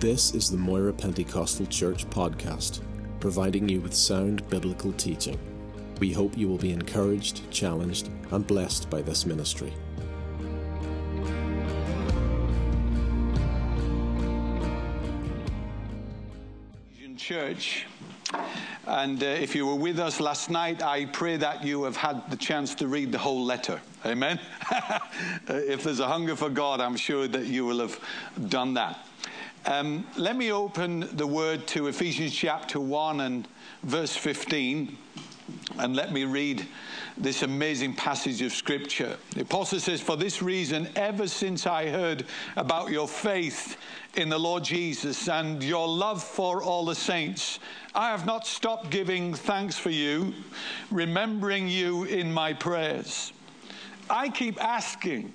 This is the Moira Pentecostal Church podcast, providing you with sound biblical teaching. We hope you will be encouraged, challenged, and blessed by this ministry. Church. And uh, if you were with us last night, I pray that you have had the chance to read the whole letter. Amen. uh, if there's a hunger for God, I'm sure that you will have done that. Um, let me open the word to Ephesians chapter 1 and verse 15, and let me read this amazing passage of scripture. The apostle says, For this reason, ever since I heard about your faith in the Lord Jesus and your love for all the saints, I have not stopped giving thanks for you, remembering you in my prayers. I keep asking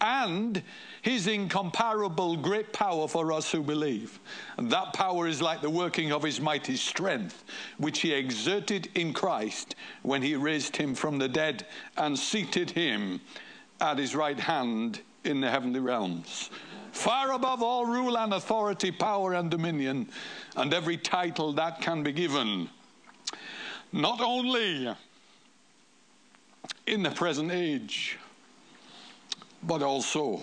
and his incomparable great power for us who believe. And that power is like the working of his mighty strength, which he exerted in Christ when he raised him from the dead and seated him at his right hand in the heavenly realms. Far above all rule and authority, power and dominion, and every title that can be given. Not only in the present age, but also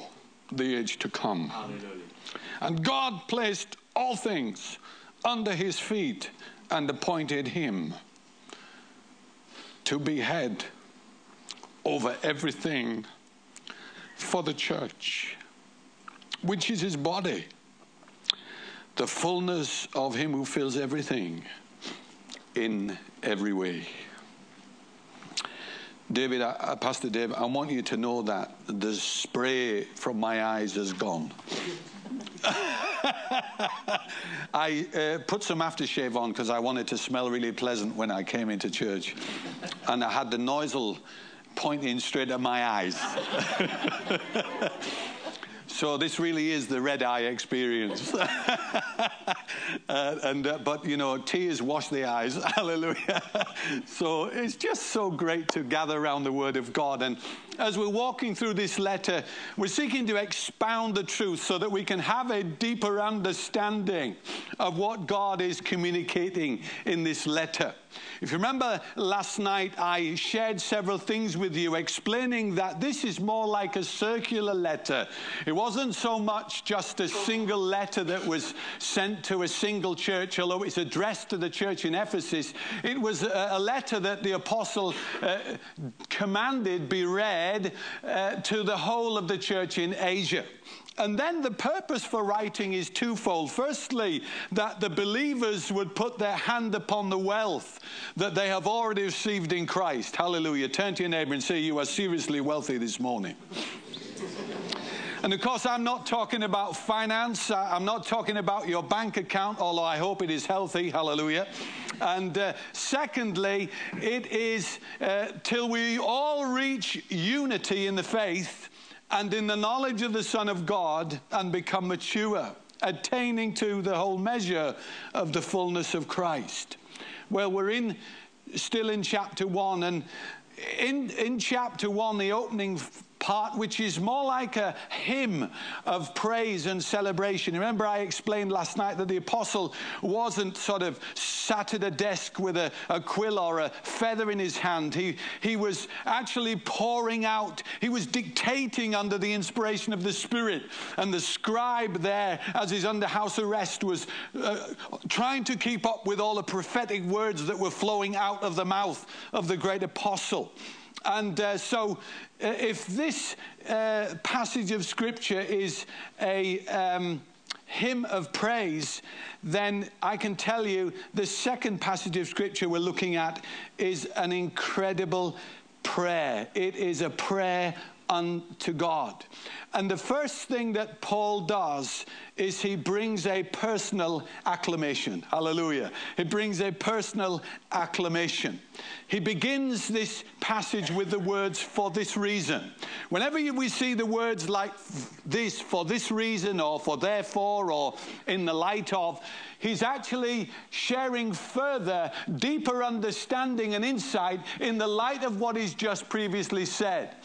the age to come. Hallelujah. And God placed all things under his feet and appointed him to be head over everything for the church, which is his body, the fullness of him who fills everything in every way. David, uh, Pastor Dave, I want you to know that the spray from my eyes is gone. I uh, put some aftershave on because I wanted to smell really pleasant when I came into church. And I had the nozzle pointing straight at my eyes. So this really is the red eye experience. uh, and uh, but you know, tears wash the eyes. Hallelujah. so it's just so great to gather around the Word of God. And as we're walking through this letter, we're seeking to expound the truth so that we can have a deeper understanding of what God is communicating in this letter. If you remember last night, I shared several things with you explaining that this is more like a circular letter. It wasn't so much just a single letter that was sent to a single church, although it's addressed to the church in Ephesus. It was a, letter that the apostle uh, commanded be read uh, to the whole of the church in Asia. And then the purpose for writing is twofold. Firstly, that the believers would put their hand upon the wealth that they have already received in Christ. Hallelujah. Turn to your neighbor and say, You are seriously wealthy this morning. And of course, I'm not talking about finance. I'm not talking about your bank account, although I hope it is healthy. Hallelujah. And uh, secondly, it is uh, till we all reach unity in the faith and in the knowledge of the Son of God and become mature, attaining to the whole measure of the fullness of Christ. Well, we're in still in chapter one, and in, in chapter one, the opening part, which is more like a hymn of praise and celebration. Remember, I explained last night that the apostle wasn't sort of sat at a desk with a, a quill or a feather in his hand. He, he was actually pouring out, he was dictating under the inspiration of the Spirit. And the scribe there, as he's under house arrest, was uh, trying to keep up with all the prophetic words that were flowing out of the mouth of the great apostle. And uh, so, uh, if this uh, passage of Scripture is a um, hymn of praise, then I can tell you the second passage of Scripture we're looking at is an incredible prayer. It is a prayer unto God. And the first thing that Paul does is he brings a personal acclamation. Hallelujah. He brings a personal acclamation. He begins this passage with the words, for this reason. Whenever we see the words like this, for this reason, or for therefore, or in the light of, he's actually sharing further, deeper understanding and insight in the light of what he's just previously said.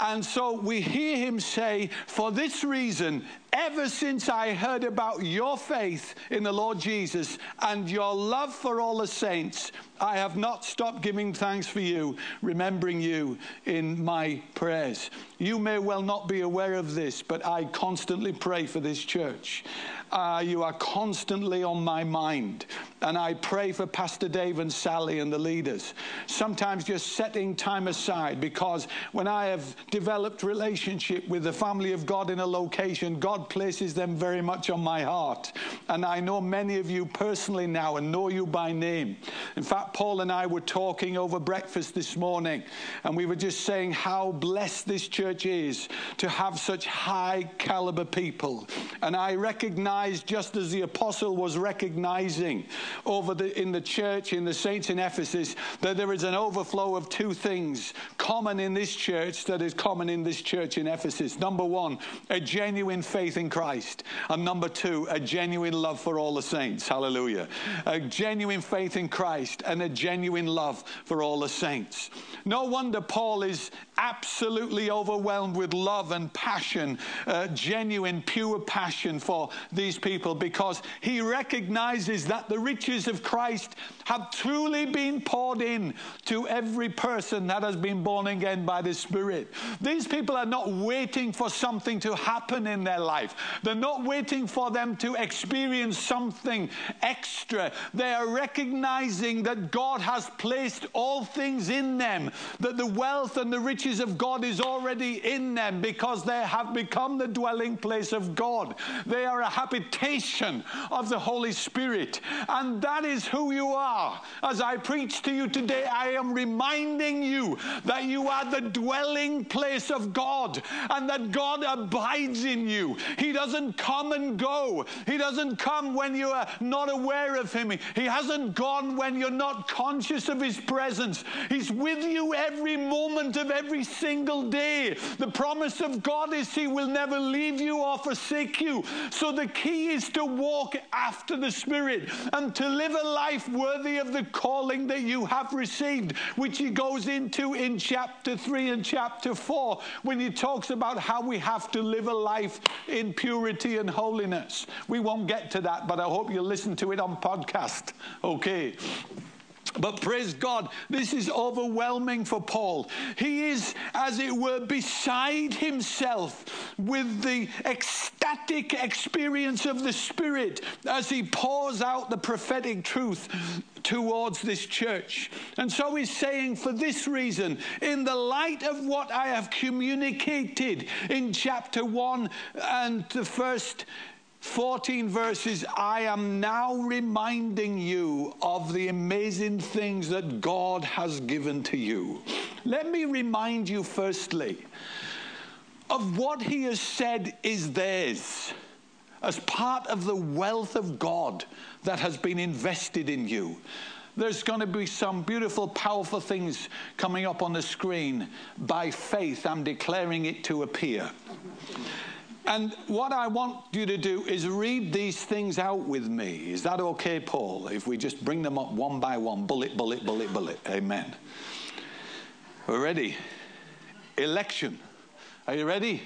And so we hear him say, For this reason, ever since I heard about your faith in the Lord Jesus and your love for all the saints, I have not stopped giving thanks for you, remembering you in my prayers. You may well not be aware of this, but I constantly pray for this church. Uh, you are constantly on my mind. And I pray for Pastor Dave and Sally and the leaders. Sometimes just setting time aside because when I have developed relationship with the family of God in a location, God places them very much on my heart. And I know many of you personally now and know you by name. In fact, Paul and I were talking over breakfast this morning, and we were just saying how blessed this church is to have such high caliber people. And I recognize, just as the apostle was recognizing over the, in the church, in the saints in Ephesus, that there is an overflow of two things common in this church that is common in this church in Ephesus. Number one, a genuine faith in Christ. And number two, a genuine love for all the saints. Hallelujah. A genuine faith in Christ and a genuine love for all the saints. No wonder Paul is absolutely overwhelmed with love and passion, uh, genuine, pure passion for these people, because he recognizes that the riches of Christ have truly been poured in to every person that has been born again by the Spirit. These people are not waiting for something to happen in their life, they're not waiting for them to experience something extra. They are recognizing that God has placed all things in them, that the wealth and the riches of God is already in them because they have become the dwelling place of God. They are a habitation of the Holy Spirit. And that is who you are. As I preach to you today, I am reminding you that you are the dwelling place of God and that God abides in you. He doesn't come and go, He doesn't come when you are not aware of Him. He hasn't gone when you're not conscious of His presence. He's with you every moment of every single day. The promise of God is He will never leave you or forsake you. So the key is to walk after the Spirit and to live a life worthy of the calling that you have received, which he goes into in chapter 3 and chapter 4 when he talks about how we have to live a life in purity and holiness. We won't get to that, but I hope you'll listen to it on podcast. Okay. But praise God, this is overwhelming for Paul. He is, as it were, beside himself with the ecstatic experience of the Spirit as he pours out the prophetic truth towards this church. And so he's saying, for this reason, in the light of what I have communicated in chapter 1 and the first 14 verses, I am now reminding you of the amazing things that God has given to you. Let me remind you, firstly, of what He has said is theirs as part of the wealth of God that has been invested in you. There's going to be some beautiful, powerful things coming up on the screen. By faith, I'm declaring it to appear. And what I want you to do is read these things out with me. Is that okay, Paul? If we just bring them up one by one, bullet, bullet, bullet, bullet. Amen. We're ready. Election. Are you ready?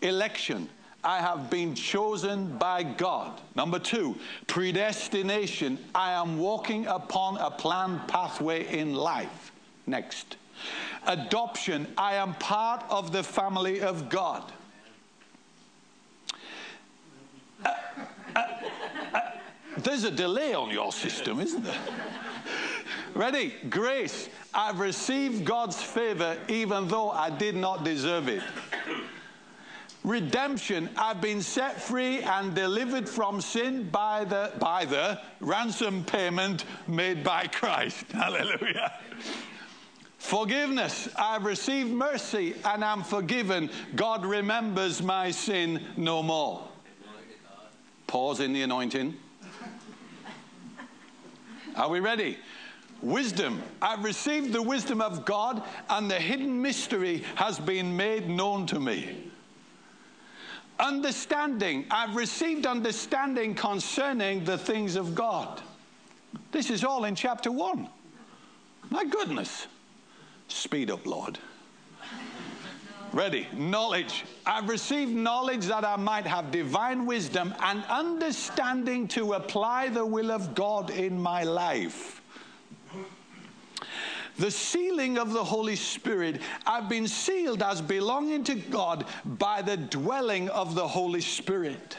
Election. I have been chosen by God. Number two, predestination. I am walking upon a planned pathway in life. Next. Adoption. I am part of the family of God. There's a delay on your system, isn't there? Ready? Grace. I've received God's favor even though I did not deserve it. Redemption. I've been set free and delivered from sin by the by the ransom payment made by Christ. Hallelujah. Forgiveness. I've received mercy and I'm forgiven. God remembers my sin no more. Pause in the anointing. Are we ready? Wisdom. I've received the wisdom of God, and the hidden mystery has been made known to me. Understanding. I've received understanding concerning the things of God. This is all in chapter 1. My goodness. Speed up, Lord. Ready. Knowledge. I've received knowledge that I might have divine wisdom and understanding to apply the will of God in my life. The sealing of the Holy Spirit. I've been sealed as belonging to God by the dwelling of the Holy Spirit.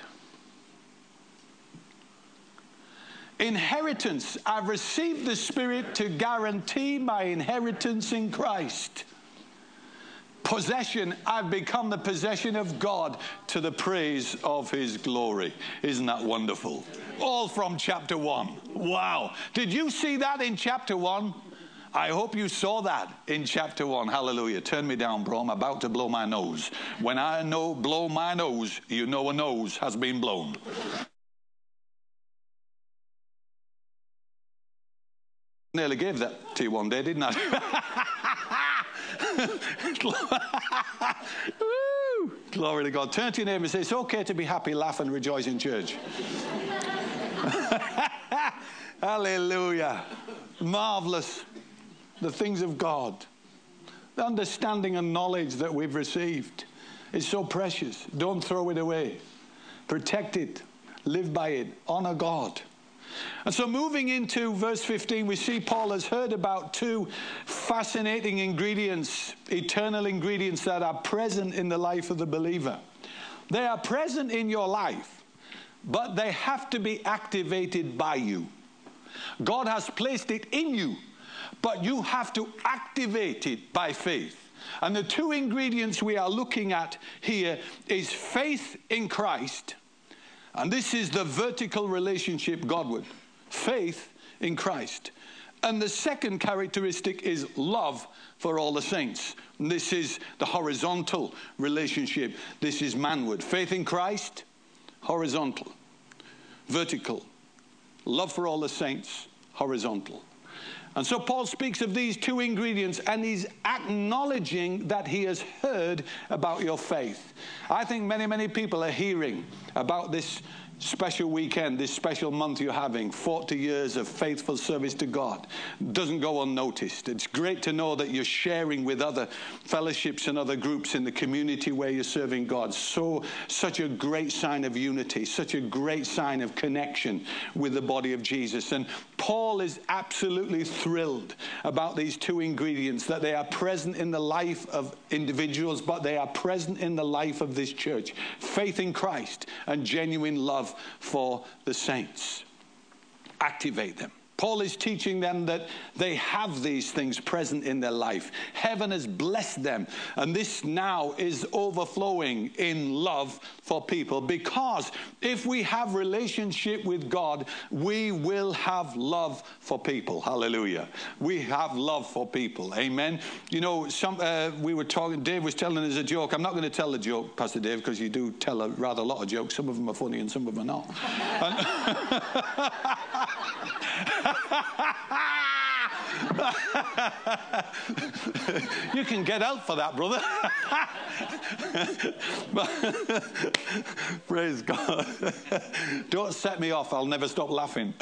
Inheritance. I've received the Spirit to guarantee my inheritance in Christ. Possession. I've become the possession of God to the praise of His glory. Isn't that wonderful? All from chapter 1. Wow. Did you see that in chapter 1? I hope you saw that in chapter 1. Hallelujah. Turn me down, bro. I'm about to blow my nose. When I know blow my nose, you know a nose has been blown. Nearly gave that to you one day, didn't I? Glory to God. Turn to your neighbor and say, It's okay to be happy, laugh, and rejoice in church. Hallelujah. Marvelous. The things of God. The understanding and knowledge that we've received is so precious. Don't throw it away. Protect it. Live by it. Honor God. And so, moving into verse 15, we see Paul has heard about two fascinating ingredients, eternal ingredients that are present in the life of the believer. They are present in your life, but they have to be activated by you. God has placed it in you, but you have to activate it by faith. And the two ingredients we are looking at here is faith in Christ and this is the vertical relationship Godward faith in Christ. And the second characteristic is love for all the saints. And this is the horizontal relationship. This is manward. Faith in Christ, horizontal. Vertical. Love for all the saints, horizontal. And so Paul speaks of these two ingredients and he's acknowledging that he has heard about your faith. I think many, many people are hearing about this special weekend, this special month you're having, 40 years of faithful service to God, doesn't go unnoticed. It's great to know that you're sharing with other fellowships and other groups in the community where you're serving God. So, such a great sign of unity, such a great sign of connection with the body of Jesus. And Paul is absolutely thrilled about these two ingredients that they are present in the life of individuals, but they are present in the life of this church faith in Christ and genuine love for the saints. Activate them. Paul is teaching them that they have these things present in their life. Heaven has blessed them, and this now is overflowing in love for people because if we have relationship with God, we will have love for people. Hallelujah. We have love for people. Amen. You know, some uh, we were talking Dave was telling us a joke. I'm not going to tell the joke, Pastor Dave, because you do tell a rather lot of jokes. Some of them are funny and some of them are not. you can get out for that, brother. Praise God. Don't set me off, I'll never stop laughing.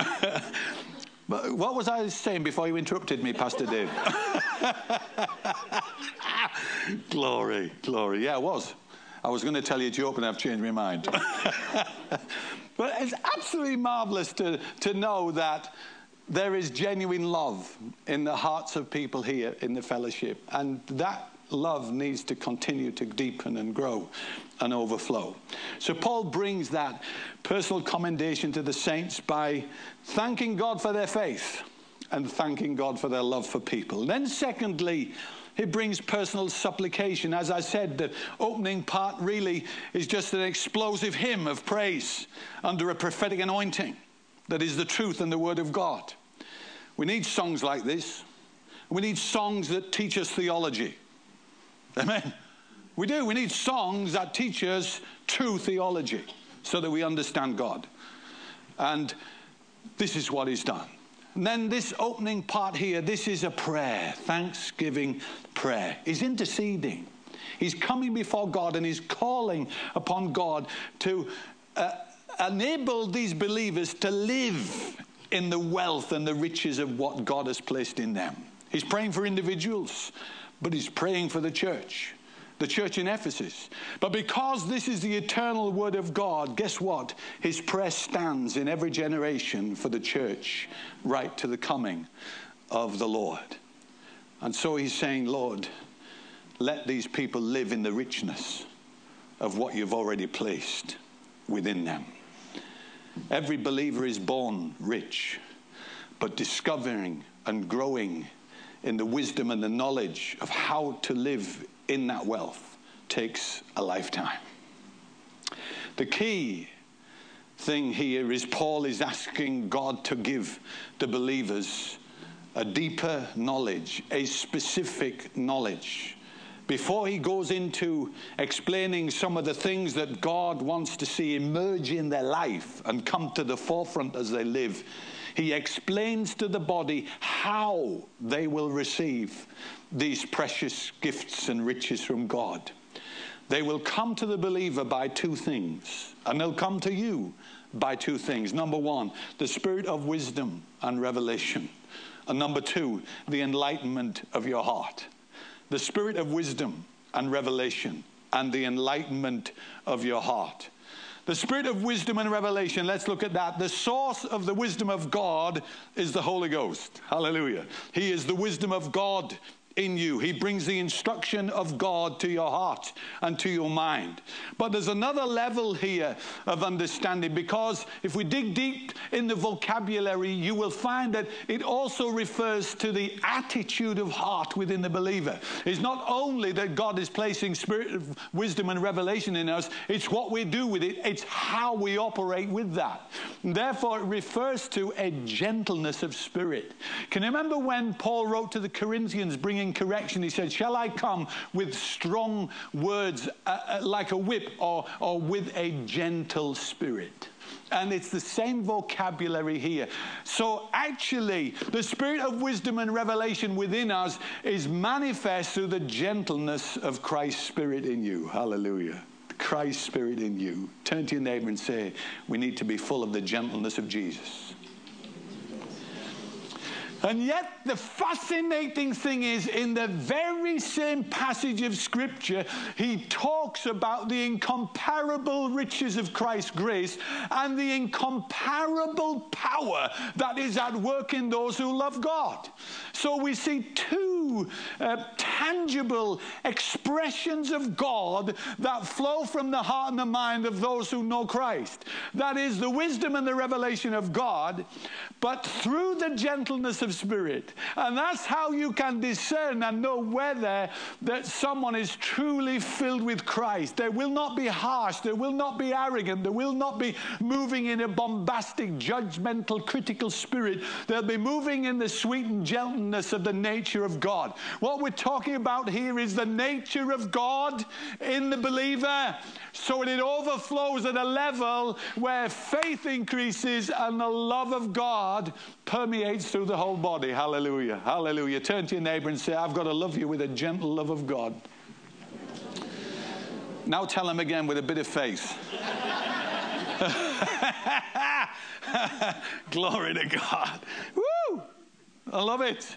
But what was I saying before you interrupted me, Pastor Dave? glory, glory. Yeah, I was. I was going to tell you a joke, and I've changed my mind. but it's absolutely marvelous to, to know that there is genuine love in the hearts of people here in the fellowship. And that love needs to continue to deepen and grow and overflow. So Paul brings that personal commendation to the saints by thanking God for their faith and thanking God for their love for people. Then, secondly, he brings personal supplication. As I said, the opening part really is just an explosive hymn of praise under a prophetic anointing that is the truth and the word of God. We need songs like this. We need songs that teach us theology. Amen. We do. We need songs that teach us true theology so that we understand God. And this is what he's done. And then this opening part here, this is a prayer, thanksgiving prayer. He's interceding. He's coming before God and he's calling upon God to uh, enable these believers to live in the wealth and the riches of what God has placed in them. He's praying for individuals, but he's praying for the church the church in Ephesus. But because this is the eternal word of God, guess what? His prayer stands in every generation for the church right to the coming of the Lord. And so he's saying, Lord, let these people live in the richness of what you've already placed within them. Every believer is born rich, but discovering and growing in the wisdom and the knowledge of how to live in that wealth takes a lifetime. The key thing here is Paul is asking God to give the believers a deeper knowledge, a specific knowledge. Before he goes into explaining some of the things that God wants to see emerge in their life and come to the forefront as they live, he explains to the body how they will receive these precious gifts and riches from God. They will come to the believer by two things, and they'll come to you by two things. Number one, the spirit of wisdom and revelation. And number two, the enlightenment of your heart. The spirit of wisdom and revelation, and the enlightenment of your heart. The spirit of wisdom and revelation, let's look at that. The source of the wisdom of God is the Holy Ghost. Hallelujah. He is the wisdom of God in you. He brings the instruction of God to your heart and to your mind. But there's another level here of understanding because if we dig deep in the vocabulary, you will find that it also refers to the attitude of heart within the believer. It's not only that God is placing spirit of wisdom and revelation in us, it's what we do with it, it's how we operate with that. Therefore, it refers to a gentleness of spirit. Can you remember when Paul wrote to the Corinthians, bringing correction. He said, Shall I come with strong words uh, uh, like a whip or, or with a gentle spirit? And it's the same vocabulary here. So, actually, the spirit of wisdom and revelation within us is manifest through the gentleness of Christ's spirit in you. Hallelujah. Christ's spirit in you. Turn to your neighbor and say, We need to be full of the gentleness of Jesus. And yet, the fascinating thing is, in the very same passage of Scripture, he talks about the incomparable riches of Christ's grace and the incomparable power that is at work in those who love God. So we see two uh, tangible expressions of God that flow from the heart and the mind of those who know Christ. That is the wisdom and the revelation of God, but through the gentleness of spirit. And that's how you can discern and know whether that someone is truly filled with Christ. They will not be harsh, they will not be arrogant, they will not be moving in a bombastic, judgmental, critical spirit. They'll be moving in the sweet and gentleness of the nature of God. What we're talking about here is the nature of God in the believer. So it overflows at a level where faith increases and the love of God permeates through the whole body. Hallelujah. Hallelujah. Turn to your neighbor and say, I've got to love you with a gentle love of God. Now tell him again with a bit of faith. Glory to God. Woo! I love it.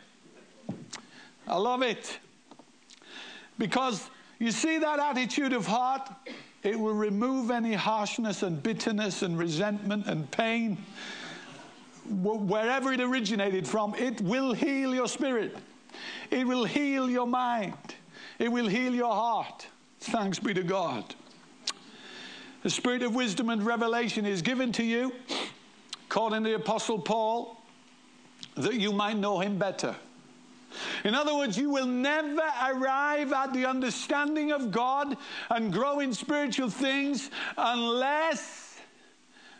I love it. Because you see that attitude of heart? It will remove any harshness and bitterness and resentment and pain. Wherever it originated from, it will heal your spirit. It will heal your mind. It will heal your heart. Thanks be to God. The spirit of wisdom and revelation is given to you, according to the Apostle Paul, that you might know him better. In other words, you will never arrive at the understanding of God and grow in spiritual things unless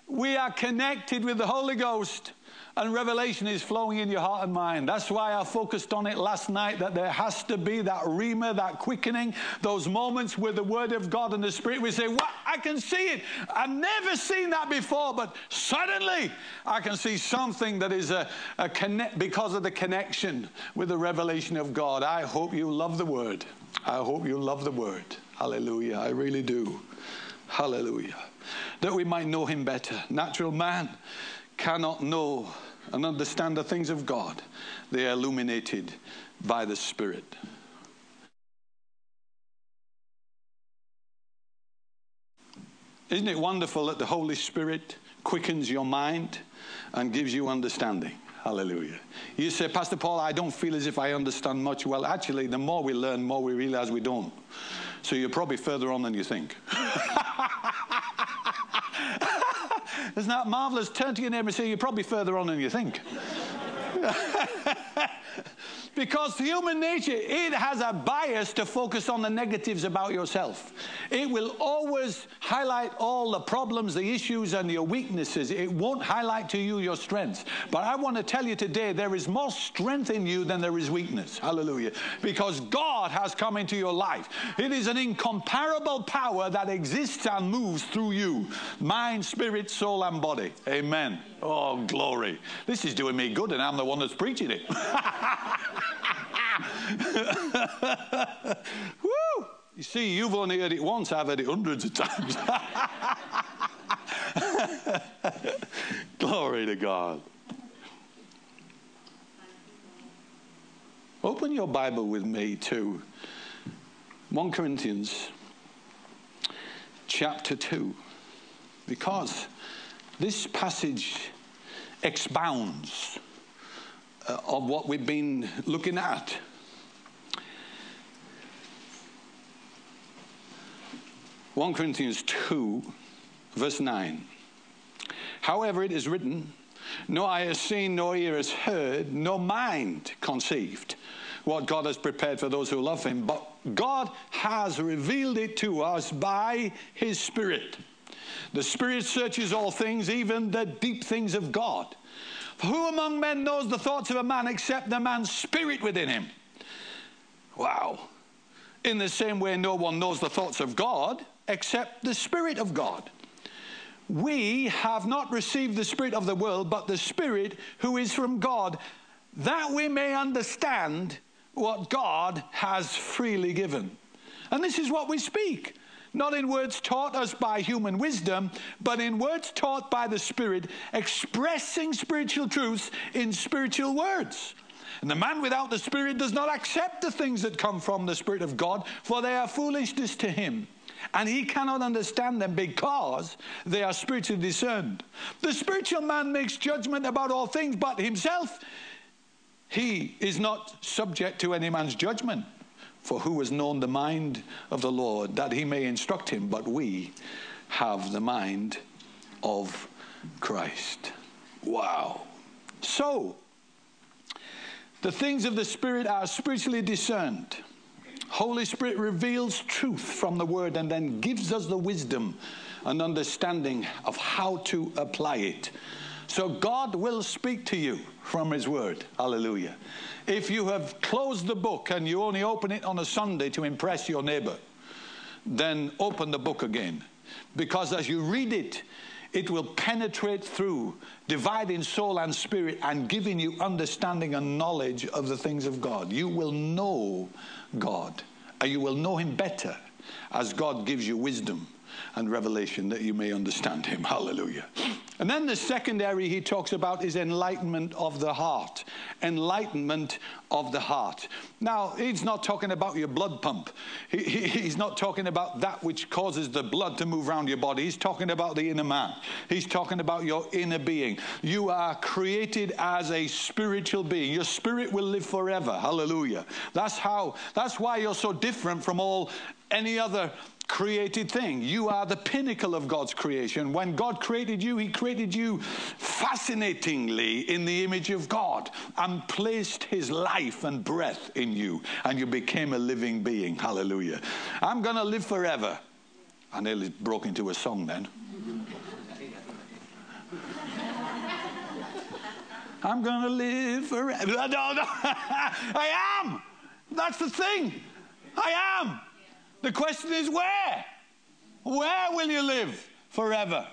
We are connected with the Holy Ghost and revelation is flowing in your heart and mind. That's why I focused on it last night that there has to be that rhema, that quickening, those moments where the Word of God and the Spirit. We say, What? I can see it. I've never seen that before, but suddenly I can see something that is a, a connect because of the connection with the revelation of God. I hope you love the Word. I hope you love the Word. Hallelujah. I really do. Hallelujah. That we might know Him better. Natural man cannot know and understand the things of God, they are illuminated by the Spirit. Isn't it wonderful that the Holy Spirit quickens your mind and gives you understanding? Hallelujah. You say, Pastor Paul, I don't feel as if I understand much. Well, actually, the more we learn, more we realize we don't. So you're probably further on than you think. Isn't that marvelous? Turn to your neighbor and say, You're probably further on than you think. because human nature, it has a bias to focus on the negatives about yourself. It will always highlight all the problems, the issues, and your weaknesses. It won't highlight to you your strengths. But I want to tell you today there is more strength in you than there is weakness. Hallelujah. Because God has come into your life. It is an incomparable power that exists and moves through you mind, spirit, soul, and body. Amen. Oh, glory. This is doing me good, and I'm the one that's preaching it. Woo! You see, you've only heard it once, I've heard it hundreds of times. Glory to God. Open your Bible with me to 1 Corinthians chapter 2, because this passage expounds uh, of what we've been looking at. One Corinthians 2, verse 9. However, it is written, No eye has seen, no ear has heard, no mind conceived what God has prepared for those who love Him. But God has revealed it to us by His Spirit. The Spirit searches all things, even the deep things of God. Who among men knows the thoughts of a man except the man's spirit within him? Wow. In the same way, no one knows the thoughts of God except the Spirit of God. We have not received the Spirit of the world, but the Spirit who is from God, that we may understand what God has freely given. And this is what we speak not in words taught us by human wisdom, but in words taught by the Spirit, expressing spiritual truths in spiritual words. And the man without the Spirit does not accept the things that come from the Spirit of God, for they are foolishness to him. And he cannot understand them because they are spiritually discerned. The spiritual man makes judgment about all things, but himself, he is not subject to any man's judgment. For who has known the mind of the Lord that he may instruct him? But we have the mind of Christ. Wow. So, the things of the Spirit are spiritually discerned. Holy Spirit reveals truth from the Word and then gives us the wisdom and understanding of how to apply it. So God will speak to you from His Word. Hallelujah. If you have closed the book and you only open it on a Sunday to impress your neighbor, then open the book again. Because as you read it, it will penetrate through, dividing soul and spirit, and giving you understanding and knowledge of the things of God. You will know God, and you will know Him better as God gives you wisdom and revelation that you may understand him. Hallelujah. And then the second area he talks about is enlightenment of the heart. Enlightenment of the heart. Now, he's not talking about your blood pump. He, he, he's not talking about that which causes the blood to move around your body. He's talking about the inner man. He's talking about your inner being. You are created as a spiritual being. Your spirit will live forever. Hallelujah. That's how, that's why you're so different from all any other created thing. You are the pinnacle of God's creation. When God created you, He created you fascinatingly in the image of God and placed His life and breath in you, and you became a living being. Hallelujah. I'm going to live forever. I nearly broke into a song then. I'm going to live forever. No, no. I am. That's the thing. I am. The question is where? Where will you live forever?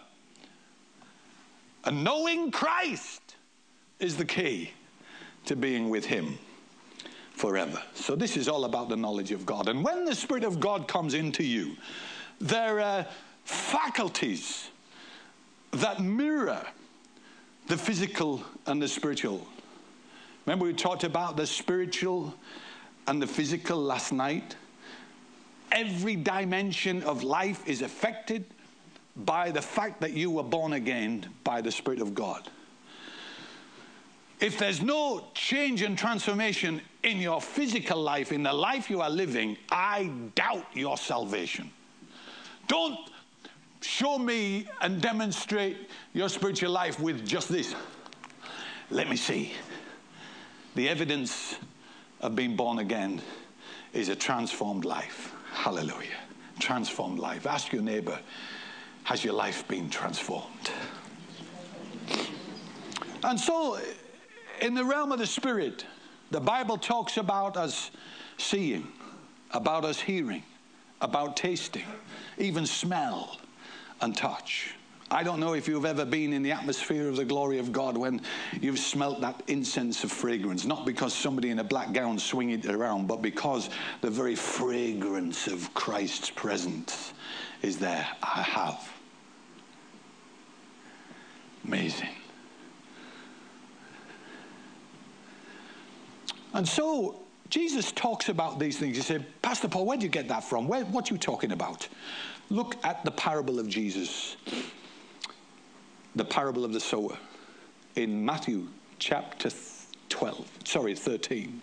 And knowing Christ is the key to being with Him forever. So, this is all about the knowledge of God. And when the Spirit of God comes into you, there are faculties that mirror the physical and the spiritual. Remember, we talked about the spiritual and the physical last night? Every dimension of life is affected by the fact that you were born again by the Spirit of God. If there's no change and transformation in your physical life, in the life you are living, I doubt your salvation. Don't show me and demonstrate your spiritual life with just this. Let me see. The evidence of being born again is a transformed life. Hallelujah. Transformed life. Ask your neighbor, has your life been transformed? And so, in the realm of the Spirit, the Bible talks about us seeing, about us hearing, about tasting, even smell and touch. I don't know if you've ever been in the atmosphere of the glory of God when you've smelt that incense of fragrance, not because somebody in a black gown swinging it around, but because the very fragrance of Christ's presence is there. I have. Amazing. And so Jesus talks about these things. He said, Pastor Paul, where do you get that from? Where, what are you talking about? Look at the parable of Jesus, the parable of the sower in Matthew chapter 12, sorry, 13.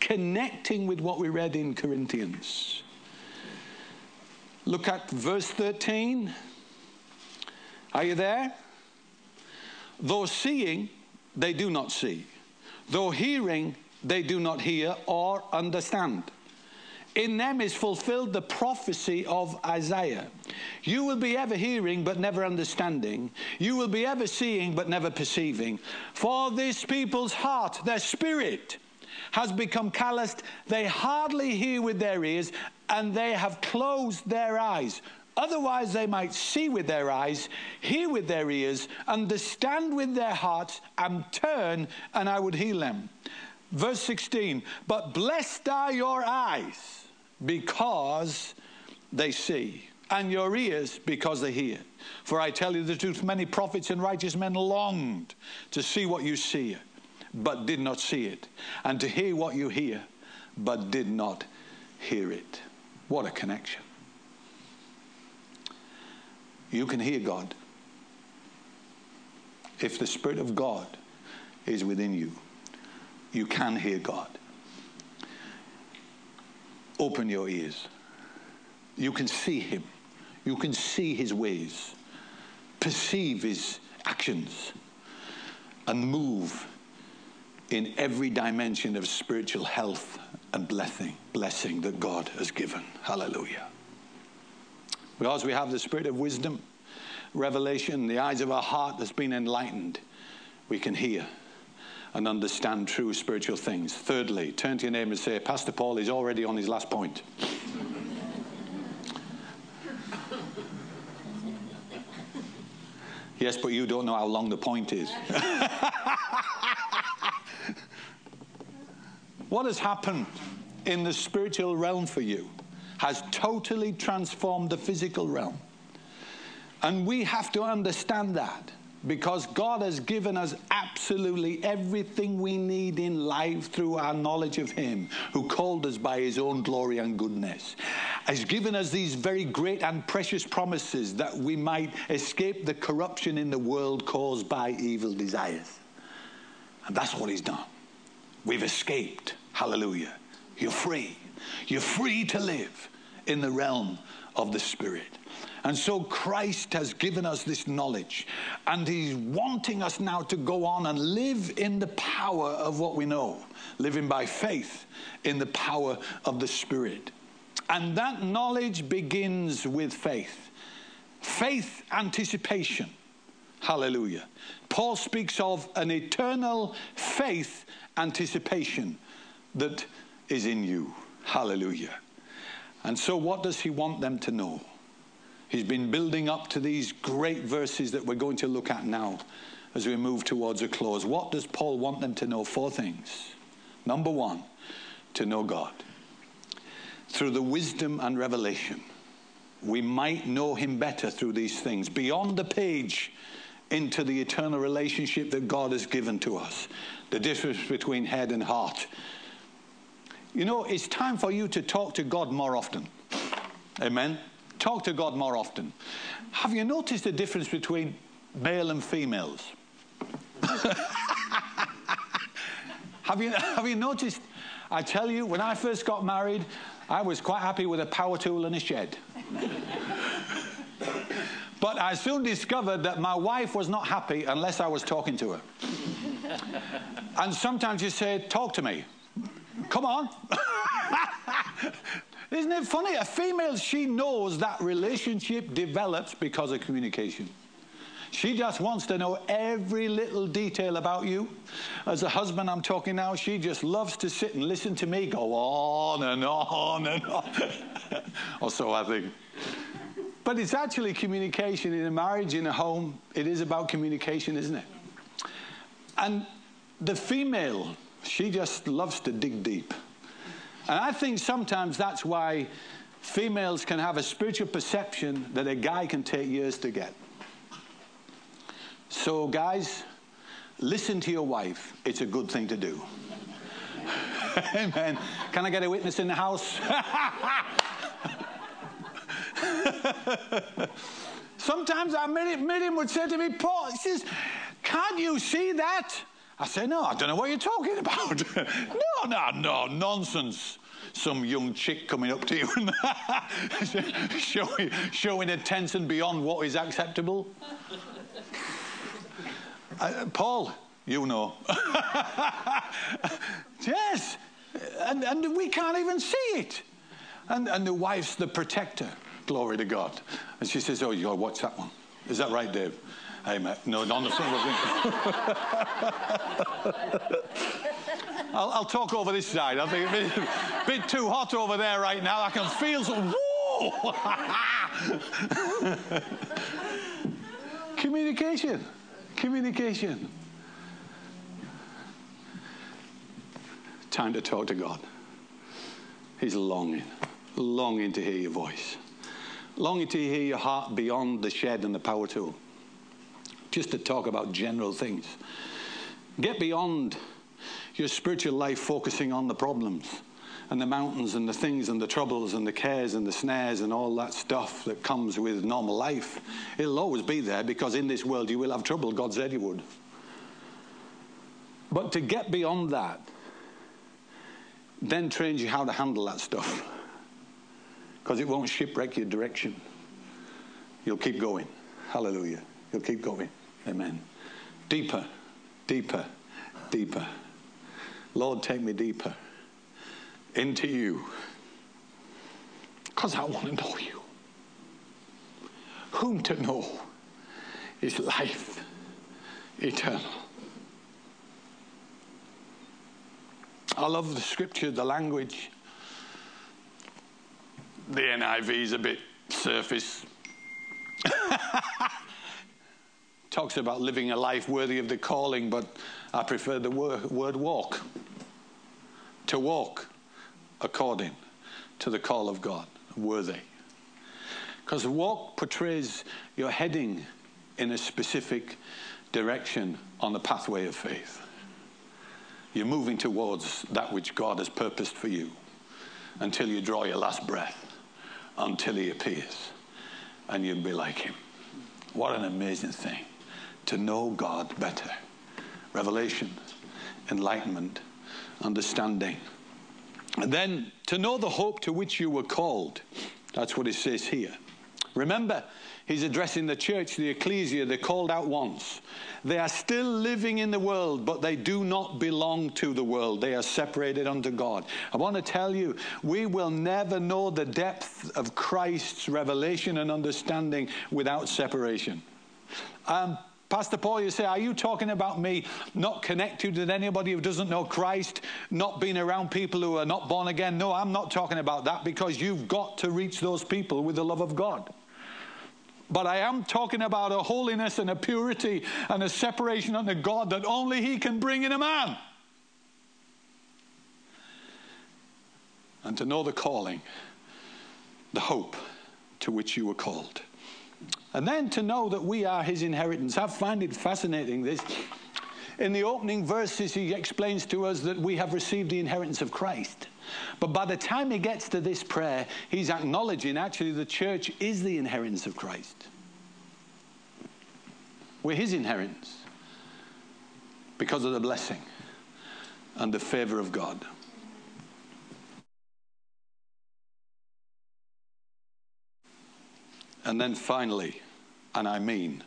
Connecting with what we read in Corinthians. Look at verse 13. Are you there? Though seeing, they do not see Though hearing, they do not hear or understand. In them is fulfilled the prophecy of Isaiah. You will be ever hearing, but never understanding. You will be ever seeing, but never perceiving. For this people's heart, their spirit, has become calloused. They hardly hear with their ears, and they have closed their eyes. Otherwise, they might see with their eyes, hear with their ears, understand with their hearts, and turn, and I would heal them. Verse 16, but blessed are your eyes because they see, and your ears because they hear. For I tell you the truth, many prophets and righteous men longed to see what you see, but did not see it, and to hear what you hear, but did not hear it. What a connection. You can hear God. If the Spirit of God is within you, you can hear God. Open your ears. You can see Him. You can see His ways, perceive His actions, and move in every dimension of spiritual health and blessing, blessing that God has given. Hallelujah. Because we have the spirit of wisdom, revelation, the eyes of our heart that's been enlightened, we can hear and understand true spiritual things. Thirdly, turn to your neighbor and say, Pastor Paul is already on his last point. yes, but you don't know how long the point is. what has happened in the spiritual realm for you? has totally transformed the physical realm. And we have to understand that because God has given us absolutely everything we need in life through our knowledge of Him, who called us by His own glory and goodness. Has given us these very great and precious promises that we might escape the corruption in the world caused by evil desires. And that's what He's done. We've escaped. Hallelujah. You're free. You're free to live in the realm of the Spirit. And so Christ has given us this knowledge, and He's wanting us now to go on and live in the power of what we know, living by faith in the power of the Spirit. And that knowledge begins with faith faith anticipation, Hallelujah. Paul speaks of an eternal faith anticipation that is in you. Hallelujah. And so, what does he want them to know? He's been building up to these great verses that we're going to look at now as we move towards a close. What does Paul want them to know? Four things. Number one, to know God. Through the wisdom and revelation, we might know him better through these things. Beyond the page, into the eternal relationship that God has given to us. The difference between head and heart. You know, it's time for you to talk to God more often. Amen. Talk to God more often. Have you noticed the difference between male and females? have, you, have you noticed? I tell you, when I first got married, I was quite happy with a power tool and a shed. but I soon discovered that my wife was not happy unless I was talking to her. and sometimes you say, Talk to me. Come on. Isn't it funny? A female, she knows that relationship develops because of communication. She just wants to know every little detail about you. As a husband, I'm talking now, she just loves to sit and listen to me go on and on and on. or so I think. But it's actually communication in a marriage, in a home. It is about communication, isn't it? And the female, she just loves to dig deep. And I think sometimes that's why females can have a spiritual perception that a guy can take years to get. So, guys, listen to your wife. It's a good thing to do. Amen. Can I get a witness in the house? Sometimes I, Miriam would say to me, Paul, he says, Can't you see that? I say, No, I don't know what you're talking about. no, no, no, nonsense. Some young chick coming up to you and showing, showing attention beyond what is acceptable. Uh, Paul, you know. yes, and, and we can't even see it. And, and the wife's the protector. Glory to God. And she says, Oh, you got to watch that one. Is that right, Dave? Hey, mate. No, of thing. I'll, I'll talk over this side. I think it's a bit, bit too hot over there right now. I can feel some. Communication. Communication. Time to talk to God. He's longing, longing to hear your voice, longing to hear your heart beyond the shed and the power tool, just to talk about general things. Get beyond your spiritual life focusing on the problems and the mountains and the things and the troubles and the cares and the snares and all that stuff that comes with normal life. It'll always be there because in this world you will have trouble. God said you would. But to get beyond that, then trains you how to handle that stuff because it won't shipwreck your direction. You'll keep going. Hallelujah. You'll keep going. Amen. Deeper, deeper, deeper. Lord, take me deeper into you because I want to know you. Whom to know is life eternal. I love the scripture, the language. The NIV is a bit surface. Talks about living a life worthy of the calling, but I prefer the word, walk. To walk according to the call of God, worthy. Because walk portrays you're heading in a specific direction on the pathway of faith. You're moving towards that which God has purposed for you until you draw your last breath, until He appears, and you'll be like Him. What an amazing thing to know God better. Revelation, enlightenment, understanding. And then to know the hope to which you were called. That's what it says here. Remember, he's addressing the church, the ecclesia, the called out ones. They are still living in the world, but they do not belong to the world. They are separated unto God. I want to tell you, we will never know the depth of Christ's revelation and understanding without separation. Um, Pastor Paul, you say, Are you talking about me not connected with anybody who doesn't know Christ, not being around people who are not born again? No, I'm not talking about that because you've got to reach those people with the love of God. But I am talking about a holiness and a purity and a separation unto God that only He can bring in a man. And to know the calling, the hope to which you were called. And then to know that we are his inheritance. I find it fascinating this. In the opening verses, he explains to us that we have received the inheritance of Christ. But by the time he gets to this prayer, he's acknowledging actually the church is the inheritance of Christ. We're his inheritance because of the blessing and the favor of God. And then finally, and I mean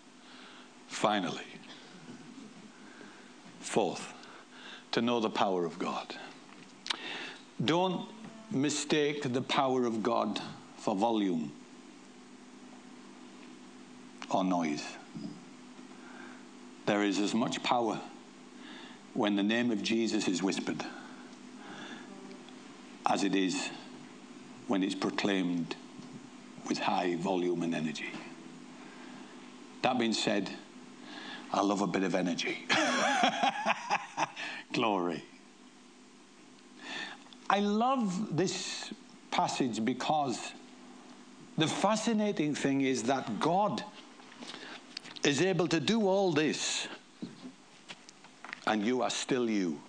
finally, fourth, to know the power of God. Don't mistake the power of God for volume or noise. There is as much power when the name of Jesus is whispered as it is when it's proclaimed with high volume and energy. That being said, I love a bit of energy. Glory. I love this passage because the fascinating thing is that God is able to do all this and you are still you.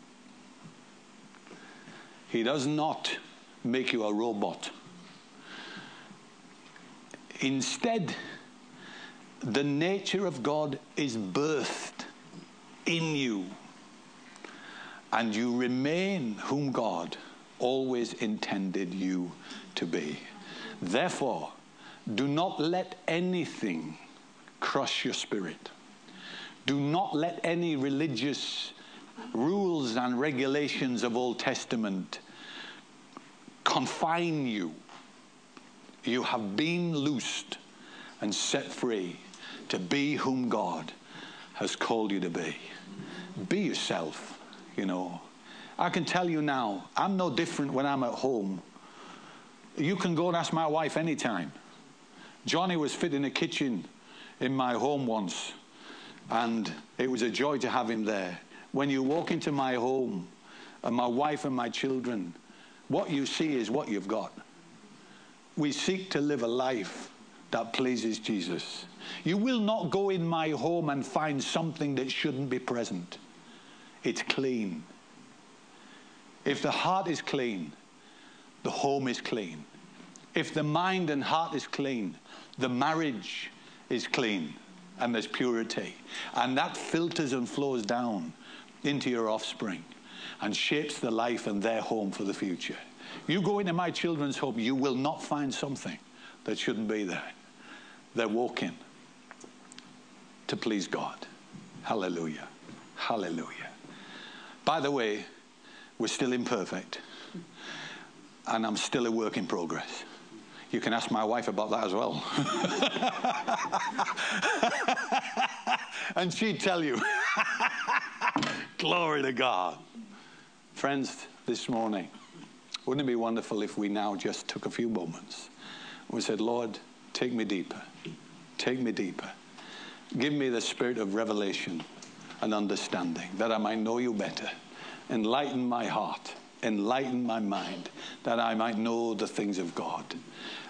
He does not make you a robot. Instead, the nature of God is birthed in you, and you remain whom God always intended you to be. Therefore, do not let anything crush your spirit. Do not let any religious rules and regulations of Old Testament confine you you have been loosed and set free to be whom God has called you to be. Be yourself, you know. I can tell you now, I'm no different when I'm at home. You can go and ask my wife anytime. Johnny was fitting a kitchen in my home once, and it was a joy to have him there. When you walk into my home, and my wife and my children, what you see is what you've got we seek to live a life that pleases Jesus. You will not go in my home and find something that shouldn't be present. It's clean. If the heart is clean, the home is clean. If the mind and heart is clean, the marriage is clean and there's purity. And that filters and flows down into your offspring and shapes the life and their home for the future. You go into my children's home, you will not find something that shouldn't be there. They're walking to please God. Hallelujah. Hallelujah. By the way, we're still imperfect, and I'm still a work in progress. You can ask my wife about that as well. and she'd tell you. Glory to God. Friends, this morning, wouldn't it be wonderful if we now just took a few moments and we said, Lord, take me deeper. Take me deeper. Give me the spirit of revelation and understanding that I might know you better. Enlighten my heart. Enlighten my mind that I might know the things of God.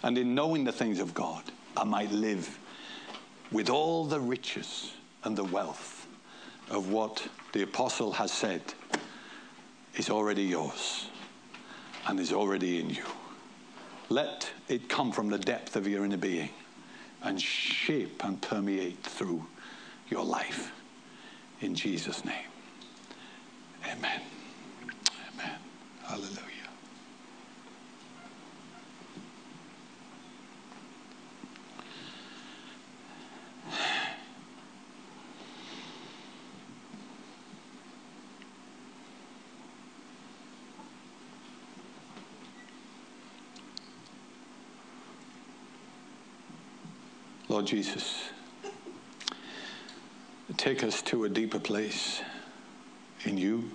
And in knowing the things of God, I might live with all the riches and the wealth of what the apostle has said is already yours and is already in you. Let it come from the depth of your inner being and shape and permeate through your life. In Jesus' name. Amen. Amen. Hallelujah. Lord Jesus, take us to a deeper place in you.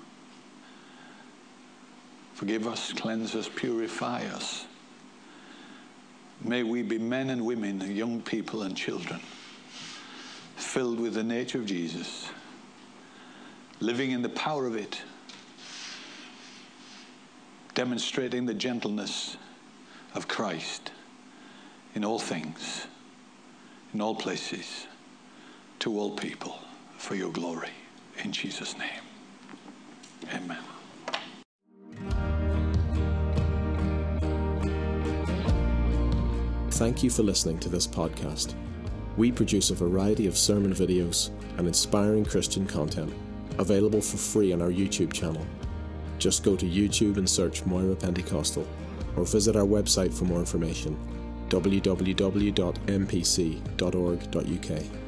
Forgive us, cleanse us, purify us. May we be men and women, young people and children, filled with the nature of Jesus, living in the power of it, demonstrating the gentleness of Christ in all things, in all places, to all people, for your glory. In Jesus' name. Amen. Thank you for listening to this podcast. We produce a variety of sermon videos and inspiring Christian content available for free on our YouTube channel. Just go to YouTube and search Moira Pentecostal or visit our website for more information www.mpc.org.uk.